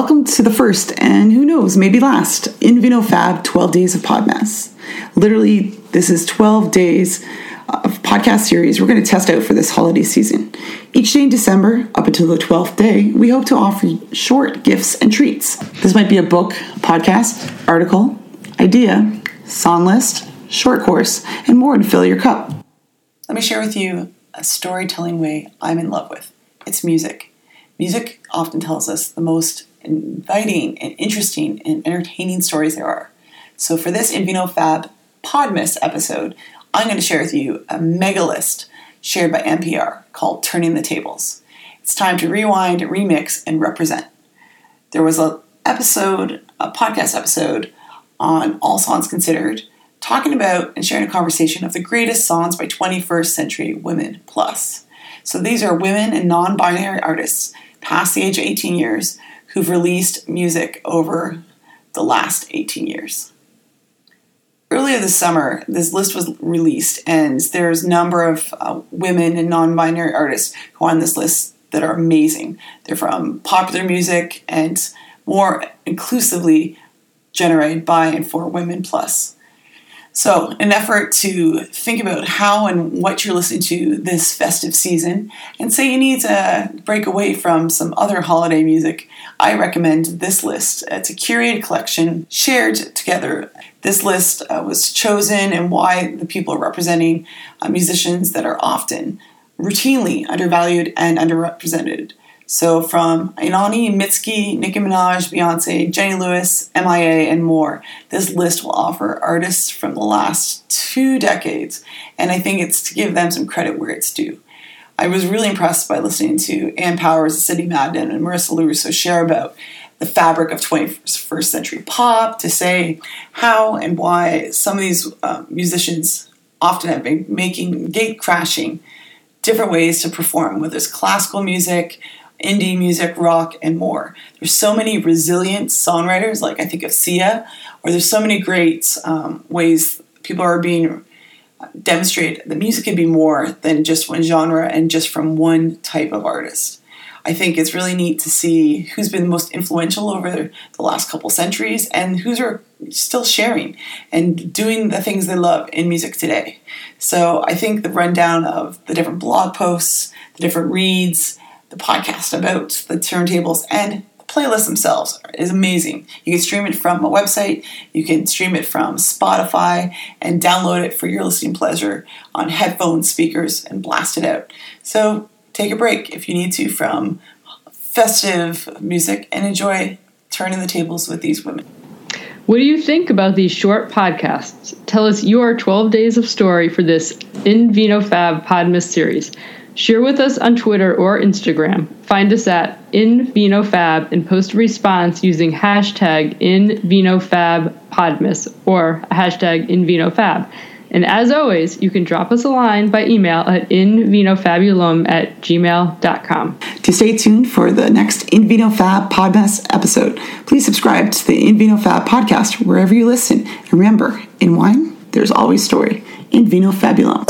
Welcome to the first, and who knows, maybe last, In Vino Fab 12 Days of Podmas. Literally, this is 12 days of podcast series we're going to test out for this holiday season. Each day in December, up until the 12th day, we hope to offer short gifts and treats. This might be a book, podcast, article, idea, song list, short course, and more to fill your cup. Let me share with you a storytelling way I'm in love with. It's music. Music often tells us the most inviting and interesting and entertaining stories there are. So for this Invino Fab Podmas episode, I'm going to share with you a mega list shared by NPR called Turning the Tables. It's time to rewind, remix, and represent. There was a episode, a podcast episode on All Songs Considered, talking about and sharing a conversation of the greatest songs by 21st century women plus. So these are women and non-binary artists past the age of 18 years who've released music over the last 18 years. Earlier this summer, this list was released, and there's a number of uh, women and non binary artists who are on this list that are amazing. They're from popular music and more inclusively generated by and for women plus. So, an effort to think about how and what you're listening to this festive season, and say you need to break away from some other holiday music, I recommend this list. It's a curated collection shared together. This list uh, was chosen and why the people are representing uh, musicians that are often routinely undervalued and underrepresented. So from Anohni, Mitski, Nicki Minaj, Beyonce, Jenny Lewis, MIA, and more, this list will offer artists from the last two decades, and I think it's to give them some credit where it's due. I was really impressed by listening to Ann Powers, Sidney Madden, and Marissa Lorusso share about the fabric of 21st century pop, to say how and why some of these uh, musicians often have been making gate crashing different ways to perform, whether it's classical music, indie music, rock, and more. There's so many resilient songwriters, like I think of Sia, or there's so many great um, ways people are being uh, demonstrated that music can be more than just one genre and just from one type of artist. I think it's really neat to see who's been most influential over the last couple centuries and who's are still sharing and doing the things they love in music today. So I think the rundown of the different blog posts, the different reads, the podcast about the turntables and the playlists themselves is amazing. You can stream it from a website, you can stream it from Spotify, and download it for your listening pleasure on headphone speakers and blast it out. So take a break if you need to from festive music and enjoy turning the tables with these women. What do you think about these short podcasts? Tell us your 12 days of story for this In Vino Fab Podmas series. Share with us on Twitter or Instagram. Find us at InVinoFab and post a response using hashtag InVinoFabPodmas or hashtag InVinoFab. And as always, you can drop us a line by email at invinofabulum at gmail.com. To stay tuned for the next Invino Fab Podmas episode, please subscribe to the Invino Fab podcast wherever you listen. And remember, in wine, there's always story. Invino Fabulum.